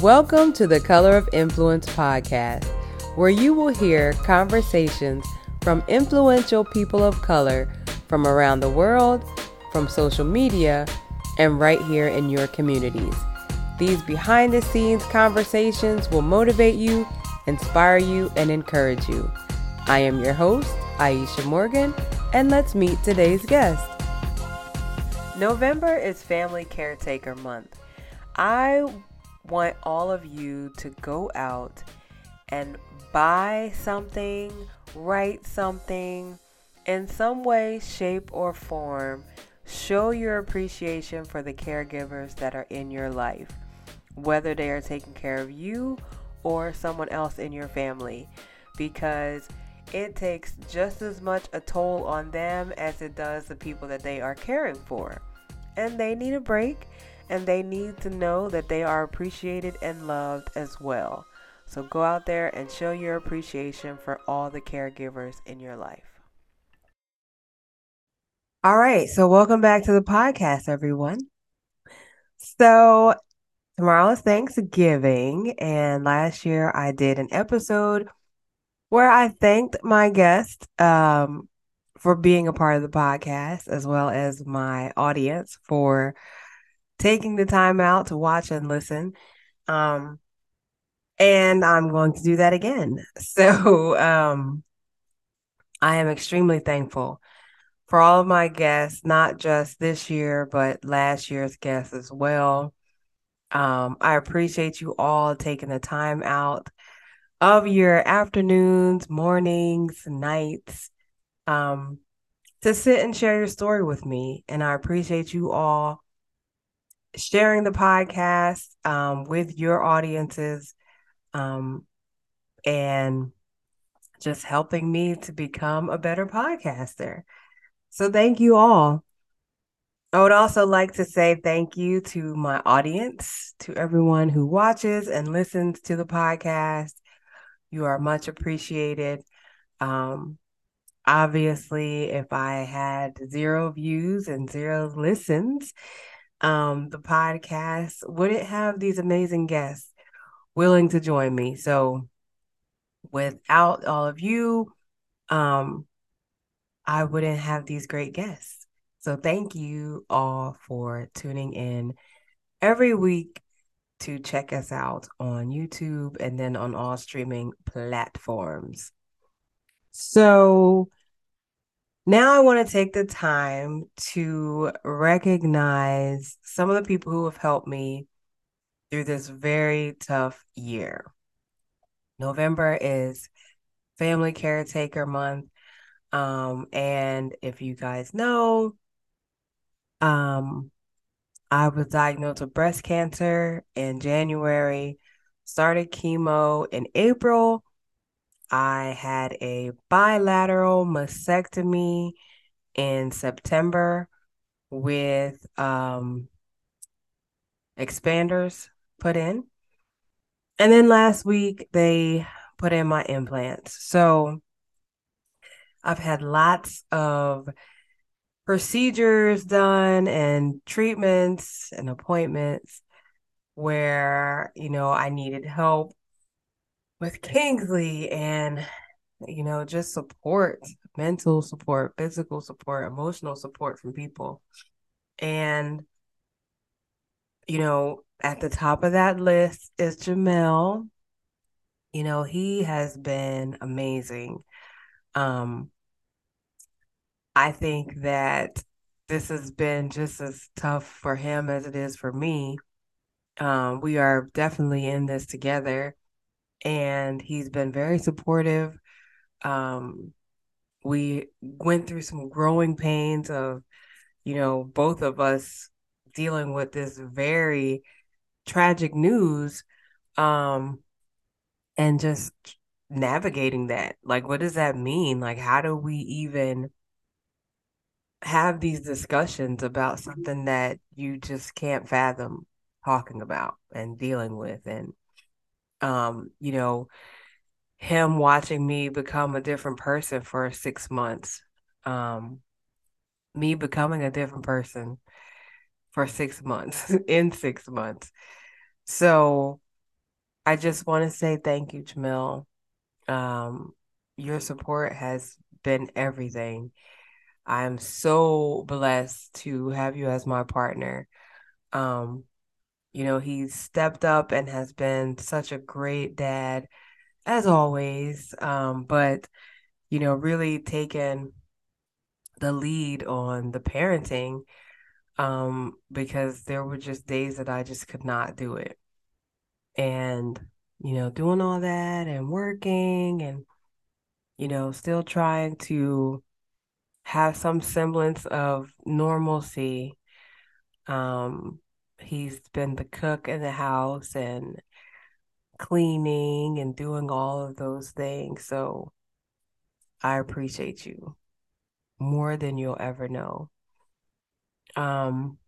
Welcome to the Color of Influence podcast, where you will hear conversations from influential people of color from around the world, from social media, and right here in your communities. These behind the scenes conversations will motivate you, inspire you, and encourage you. I am your host, Aisha Morgan, and let's meet today's guest. November is Family Caretaker Month. I want all of you to go out and buy something, write something, in some way, shape, or form. Show your appreciation for the caregivers that are in your life, whether they are taking care of you or someone else in your family, because it takes just as much a toll on them as it does the people that they are caring for. And they need a break and they need to know that they are appreciated and loved as well. So go out there and show your appreciation for all the caregivers in your life. All right, so welcome back to the podcast, everyone. So tomorrow is Thanksgiving, and last year I did an episode where I thanked my guest um, for being a part of the podcast, as well as my audience for taking the time out to watch and listen. Um, and I'm going to do that again. So um, I am extremely thankful for all of my guests, not just this year, but last year's guests as well. Um, I appreciate you all taking the time out of your afternoons, mornings, nights, um, to sit and share your story with me. And I appreciate you all sharing the podcast um, with your audiences um, and just helping me to become a better podcaster. So, thank you all. I would also like to say thank you to my audience, to everyone who watches and listens to the podcast. You are much appreciated. Um, obviously, if I had zero views and zero listens, um, the podcast wouldn't have these amazing guests willing to join me. So, without all of you, um, I wouldn't have these great guests. So, thank you all for tuning in every week to check us out on YouTube and then on all streaming platforms. So now I want to take the time to recognize some of the people who have helped me through this very tough year. November is Family Caretaker Month. Um, and if you guys know, um, I was diagnosed with breast cancer in January, started chemo in April. I had a bilateral mastectomy in September with um, expanders put in. And then last week, they put in my implants. So I've had lots of procedures done and treatments and appointments where, you know, I needed help with Kingsley and, you know, just support, mental support, physical support, emotional support from people. And, you know, at the top of that list is Jamel. You know, he has been amazing. Um, I think that this has been just as tough for him as it is for me. Um, we are definitely in this together, and he's been very supportive. Um, we went through some growing pains of, you know, both of us dealing with this very tragic news, um, and just navigating that. Like, what does that mean? Like, how do we even have these discussions about something that you just can't fathom talking about and dealing with and um you know him watching me become a different person for 6 months um me becoming a different person for 6 months in 6 months so I just want to say thank you, Jamil. Um, your support has been everything. I'm so blessed to have you as my partner. Um, you know, he's stepped up and has been such a great dad, as always. Um, but, you know, really taken the lead on the parenting, um, because there were just days that I just could not do it. And, you know, doing all that and working and, you know, still trying to have some semblance of normalcy. Um, he's been the cook in the house and cleaning and doing all of those things. So I appreciate you more than you'll ever know. Um,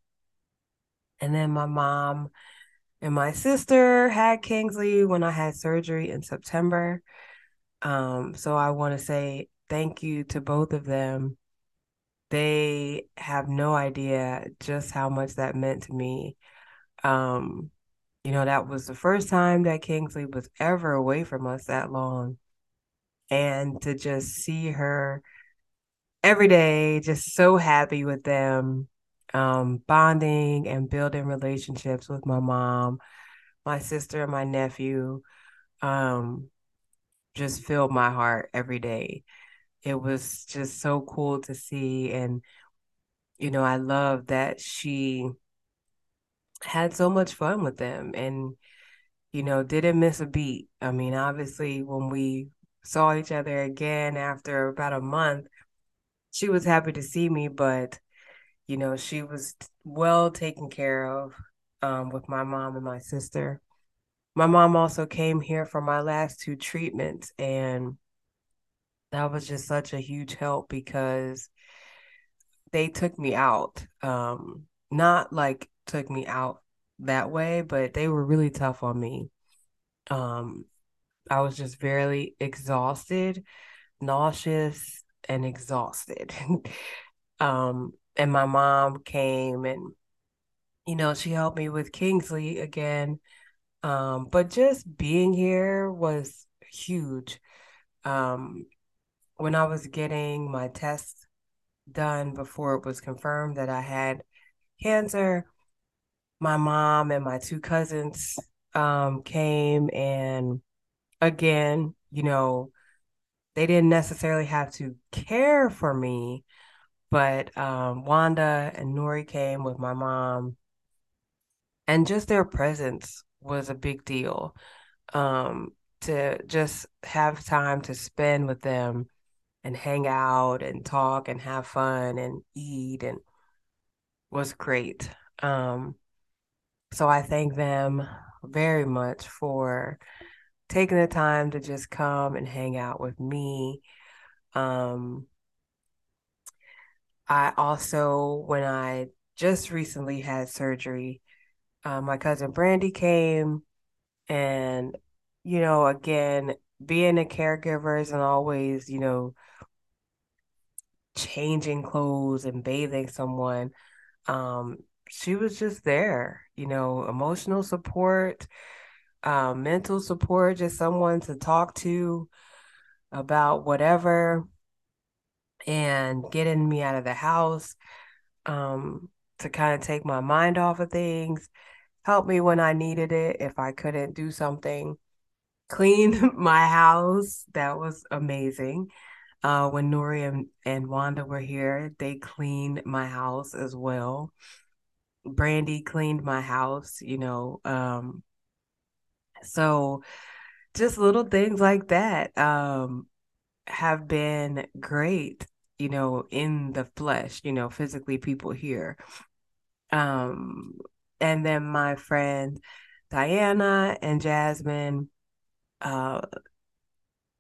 and then my mom and my sister had Kingsley when I had surgery in September. Um, so I want to say thank you to both of them. They have no idea just how much that meant to me. Um, you know, that was the first time that Kingsley was ever away from us that long. And to just see her every day, just so happy with them, um, bonding and building relationships with my mom, my sister, and my nephew, um, just filled my heart every day. It was just so cool to see. And, you know, I love that she had so much fun with them and, you know, didn't miss a beat. I mean, obviously, when we saw each other again after about a month, she was happy to see me, but you know, she was well taken care of um, with my mom and my sister. My mom also came here for my last two treatments, and that was just such a huge help because they took me out. Um, not like took me out that way, but they were really tough on me. Um, I was just very exhausted, nauseous, and exhausted. um, and my mom came and, you know, she helped me with Kingsley again. Um, but just being here was huge. Um, when I was getting my test done before it was confirmed that I had cancer, my mom and my two cousins um, came and again, you know, they didn't necessarily have to care for me, but um, Wanda and Nori came with my mom, and just their presence was a big deal. Um, to just have time to spend with them and hang out and talk and have fun and eat and was great. Um, so I thank them very much for taking the time to just come and hang out with me. Um, I also, when I just recently had surgery, uh, my cousin Brandy came, and you know, again, being a caregiver isn't always, you know, changing clothes and bathing someone. Um, she was just there, you know, emotional support, um, mental support, just someone to talk to about whatever and getting me out of the house um, to kind of take my mind off of things, help me when I needed it if I couldn't do something, clean my house. That was amazing. Uh, when Nori and, and Wanda were here, they cleaned my house as well. Brandy cleaned my house, you know. Um, so just little things like that um, have been great, you know, in the flesh, you know, physically people here. Um, and then my friend Diana and Jasmine uh,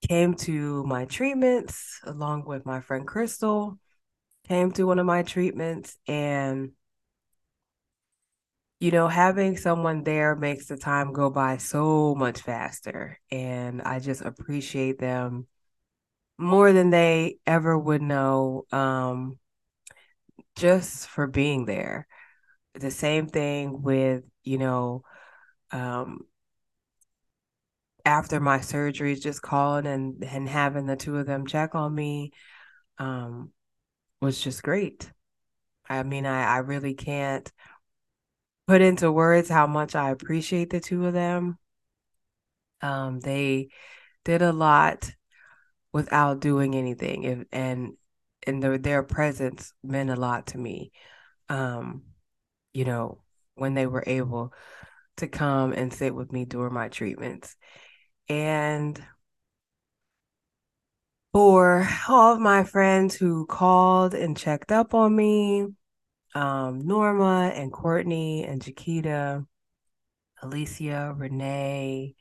came to my treatments along with my friend Crystal, came to one of my treatments and you know, having someone there makes the time go by so much faster. And I just appreciate them more than they ever would know um, just for being there. The same thing with, you know, um, after my surgeries, just calling and and having the two of them check on me um, was just great. I mean, I, I really can't put into words how much I appreciate the two of them. Um, they did a lot without doing anything, if, and and the, their presence meant a lot to me. Um, you know, when they were able to come and sit with me during my treatments. And for all of my friends who called and checked up on me, um, Norma and Courtney and Jaquita, Alicia, Renee,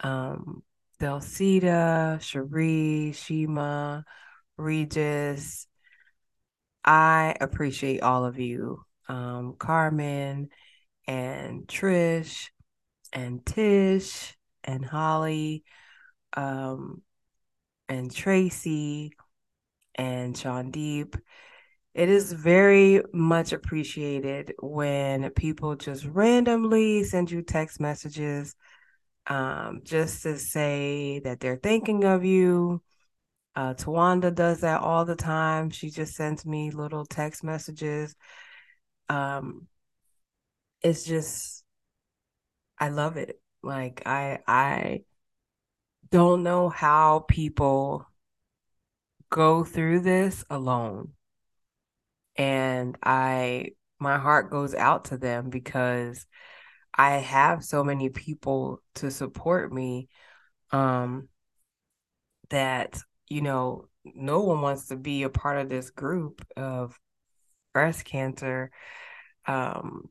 um, Delcita, Cherie, Shima, Regis. I appreciate all of you. Um, Carmen and Trish and Tish and Holly um, and Tracy and Sean Deep. It is very much appreciated when people just randomly send you text messages um, just to say that they're thinking of you. Uh, Tawanda does that all the time. She just sends me little text messages. Um, it's just, I love it. Like I, I don't know how people go through this alone. And I, my heart goes out to them because I have so many people to support me um, that, you know, no one wants to be a part of this group of breast cancer um,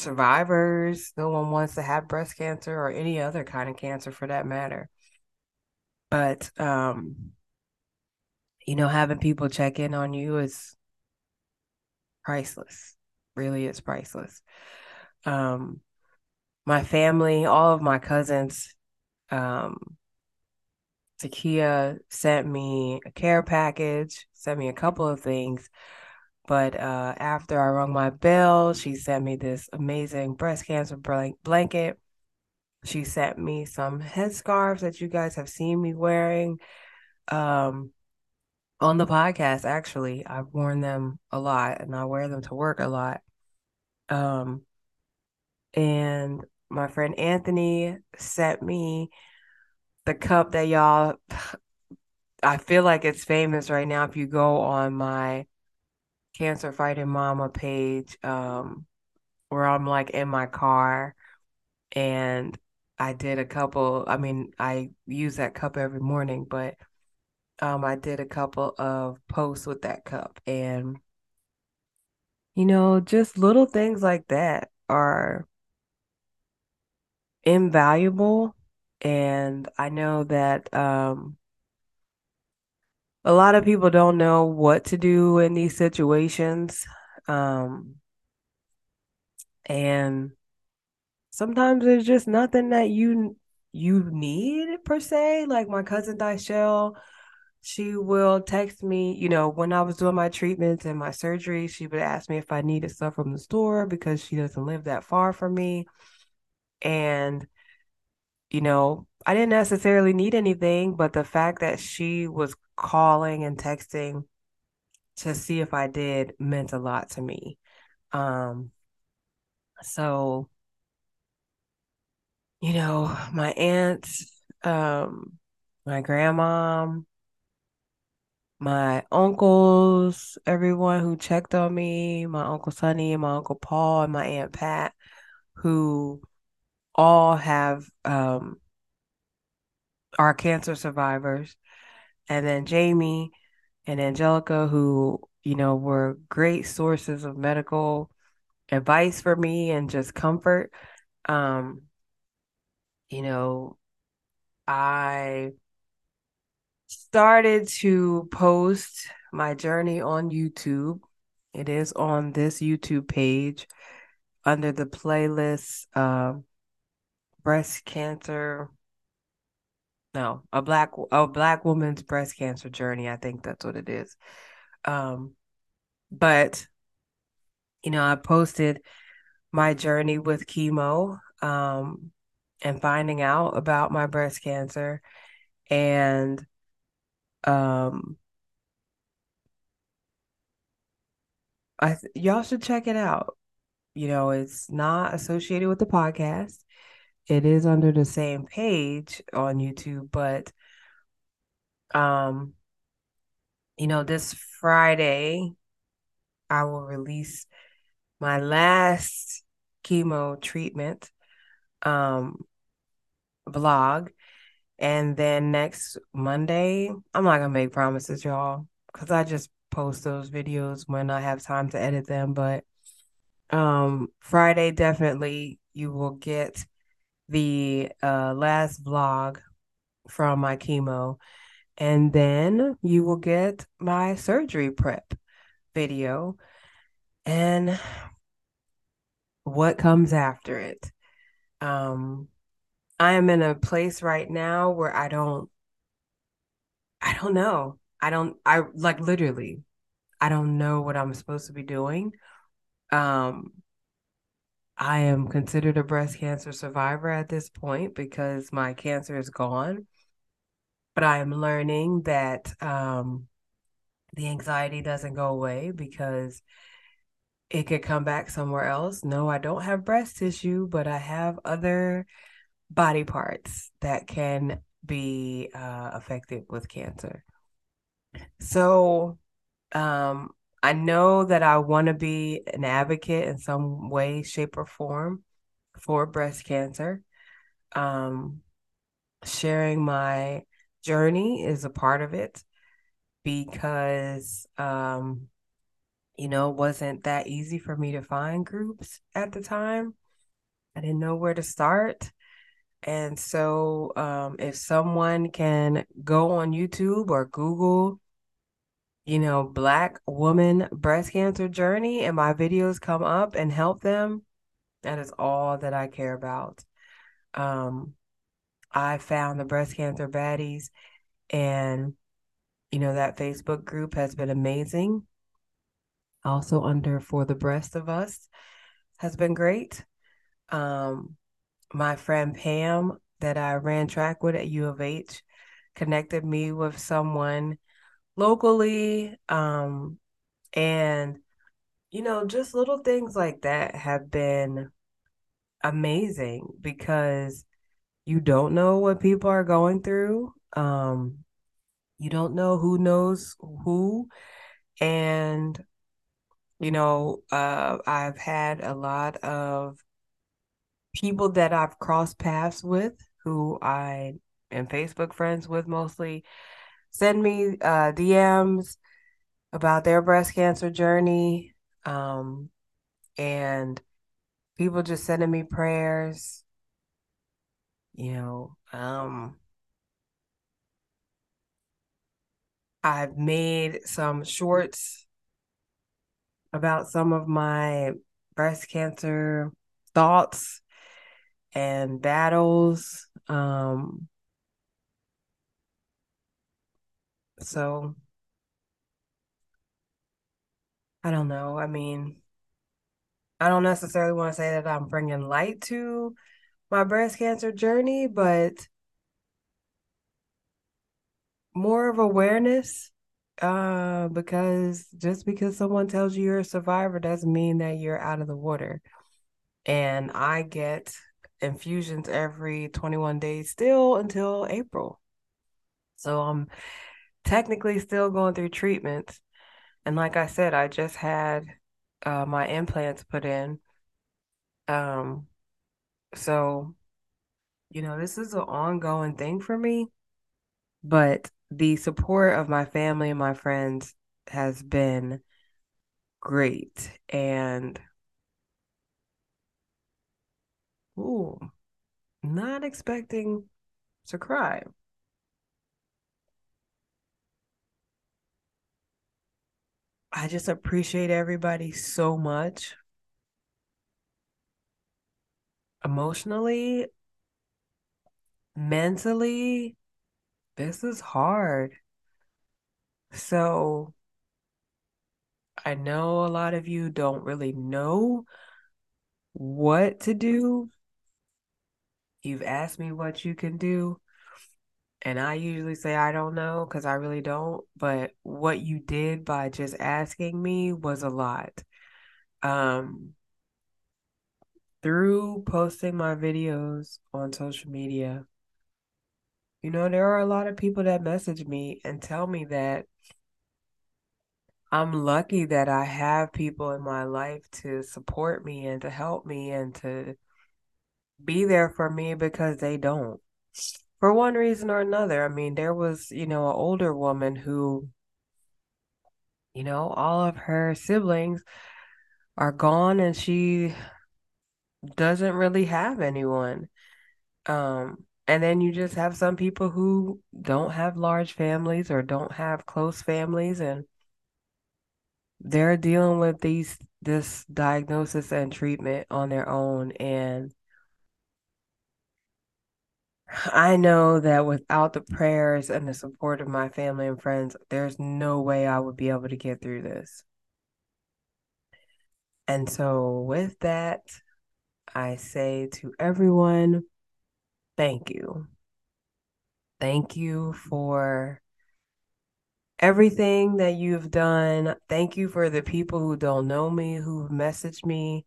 survivors. No one wants to have breast cancer or any other kind of cancer for that matter. But, um, you know, having people check in on you is priceless. Really, it's priceless. Um, my family, all of my cousins, um, Takia sent me a care package, sent me a couple of things. But uh, after I rung my bell, she sent me this amazing breast cancer blanket. She sent me some headscarves that you guys have seen me wearing um, on the podcast. Actually, I've worn them a lot and I wear them to work a lot. Um, and my friend Anthony sent me the cup that y'all I feel like it's famous right now if you go on my cancer fighting mama page um where I'm like in my car and I did a couple I mean I use that cup every morning but um I did a couple of posts with that cup and you know just little things like that are invaluable. And I know that um, a lot of people don't know what to do in these situations. Um, and sometimes there's just nothing that you you need per se. Like my cousin Dyshell, she will text me, you know, when I was doing my treatments and my surgery, she would ask me if I needed stuff from the store because she doesn't live that far from me. And, you know, I didn't necessarily need anything, but the fact that she was calling and texting to see if I did meant a lot to me. Um, so, you know, my aunts, um, my grandma, my uncles, everyone who checked on me, my uncle Sonny and my uncle Paul and my aunt Pat, who all have um, are cancer survivors, and then Jamie and Angelica, who you know were great sources of medical advice for me and just comfort. Um, you know, I started to post my journey on YouTube. It is on this YouTube page under the playlist um, breast cancer. No, a black a black woman's breast cancer journey. I think that's what it is. Um, but you know, I posted my journey with chemo. Um, and finding out about my breast cancer and um I th- y'all should check it out. You know, it's not associated with the podcast. It is under the same page on YouTube, but um you know, this Friday I will release my last chemo treatment um vlog and then next Monday, I'm not gonna make promises, y'all, because I just post those videos when I have time to edit them. But um Friday definitely you will get the uh last vlog from my chemo. And then you will get my surgery prep video and what comes after it. Um I am in a place right now where I don't I don't know. I don't I like literally I don't know what I'm supposed to be doing. Um I am considered a breast cancer survivor at this point because my cancer is gone. But I am learning that um the anxiety doesn't go away because it could come back somewhere else. No, I don't have breast tissue, but I have other body parts that can be uh, affected with cancer. So, um, I know that I want to be an advocate in some way, shape, or form for breast cancer. Um, sharing my journey is a part of it because, um, you know, it wasn't that easy for me to find groups at the time. I didn't know where to start. And so, um, if someone can go on YouTube or Google, you know, Black woman breast cancer journey, and my videos come up and help them, that is all that I care about. Um, I found the breast cancer baddies, and you know, that Facebook group has been amazing. Also, under For the Breast of Us has been great. Um, my friend Pam that I ran track with at U of H connected me with someone locally. Um, and, you know, just little things like that have been amazing because you don't know what people are going through. Um, you don't know who knows who. And, you know, uh, I've had a lot of people that I've crossed paths with who I am Facebook friends with mostly send me uh, DMs about their breast cancer journey. Um, and people just sending me prayers. You know, um, I've made some shorts about some of my breast cancer thoughts and battles. Um, so I don't know. I mean, I don't necessarily want to say that I'm bringing light to my breast cancer journey, but more of awareness. Uh, because just because someone tells you you're a survivor doesn't mean that you're out of the water. And I get infusions every 21 days still until April. So I'm technically still going through treatments. And like I said, I just had uh, my implants put in. Um, so, you know, this is an ongoing thing for me, but the support of my family and my friends has been great. And, ooh, not expecting to cry. I just appreciate everybody so much. Emotionally, mentally, this is hard. So I know a lot of you don't really know what to do. you've asked me what you can do. And I usually say I don't know because I really don't. But what you did by just asking me was a lot. Um, through posting my videos on social media, you know, there are a lot of people that message me and tell me that I'm lucky that I have people in my life to support me and to help me and to be there for me because they don't. For one reason or another. I mean, there was, you know, an older woman who, you know, all of her siblings are gone and she doesn't really have anyone. Um, and then you just have some people who don't have large families or don't have close families and they're dealing with these this diagnosis and treatment on their own and I know that without the prayers and the support of my family and friends, there's no way I would be able to get through this. And so, with that, I say to everyone, thank you. Thank you for everything that you've done. Thank you for the people who don't know me, who've messaged me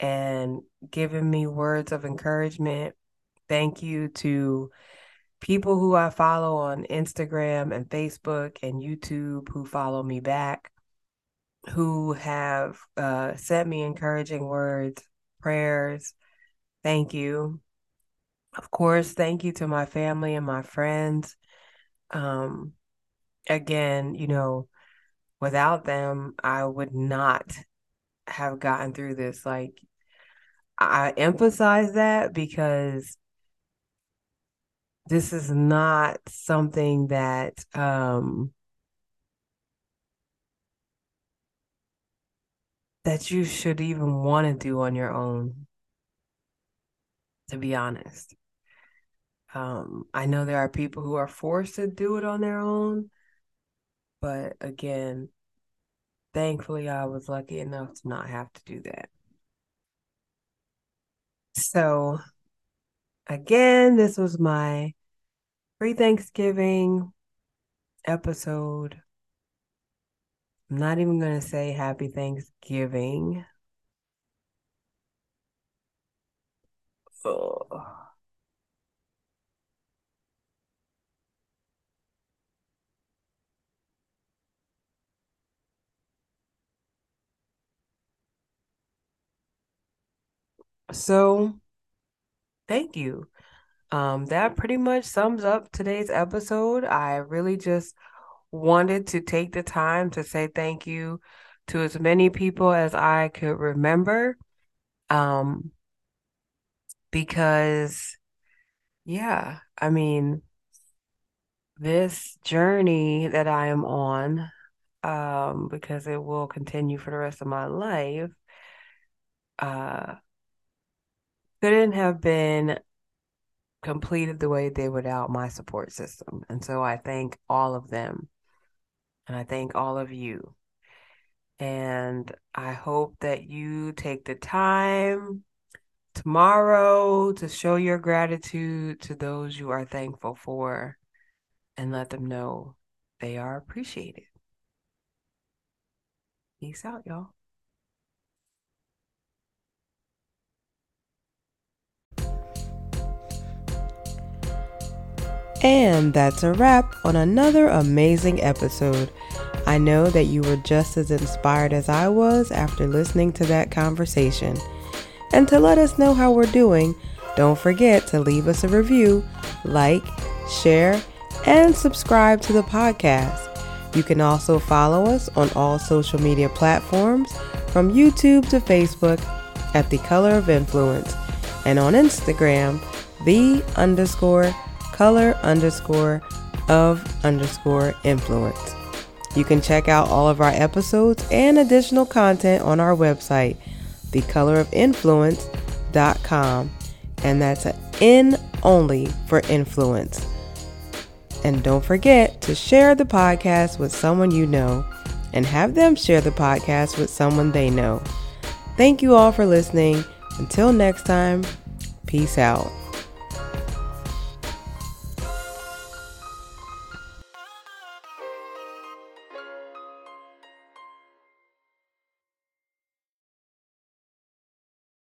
and given me words of encouragement. Thank you to people who I follow on Instagram and Facebook and YouTube who follow me back, who have uh, sent me encouraging words, prayers. Thank you. Of course, thank you to my family and my friends. Um, again, you know, without them, I would not have gotten through this. Like, I emphasize that because this is not something that um that you should even want to do on your own to be honest um i know there are people who are forced to do it on their own but again, thankfully, I was lucky enough to not have to do that. So, again, this was my pre Thanksgiving episode. I'm not even going to say happy Thanksgiving. So, thank you. Um, that pretty much sums up today's episode. I really just wanted to take the time to say thank you to as many people as I could remember. Um, because, yeah, I mean, this journey that I am on, um, because it will continue for the rest of my life, uh, couldn't have been completed the way they did without my support system. And so I thank all of them. And I thank all of you. And I hope that you take the time tomorrow to show your gratitude to those you are thankful for and let them know they are appreciated. Peace out, y'all. And that's a wrap on another amazing episode. I know that you were just as inspired as I was after listening to that conversation. And to let us know how we're doing, don't forget to leave us a review, like, share, and subscribe to the podcast. You can also follow us on all social media platforms from YouTube to Facebook at The Color of Influence and on Instagram, the underscore color underscore of underscore influence. You can check out all of our episodes and additional content on our website, thecolorofinfluence.com. And that's an N only for influence. And don't forget to share the podcast with someone you know and have them share the podcast with someone they know. Thank you all for listening. Until next time, peace out.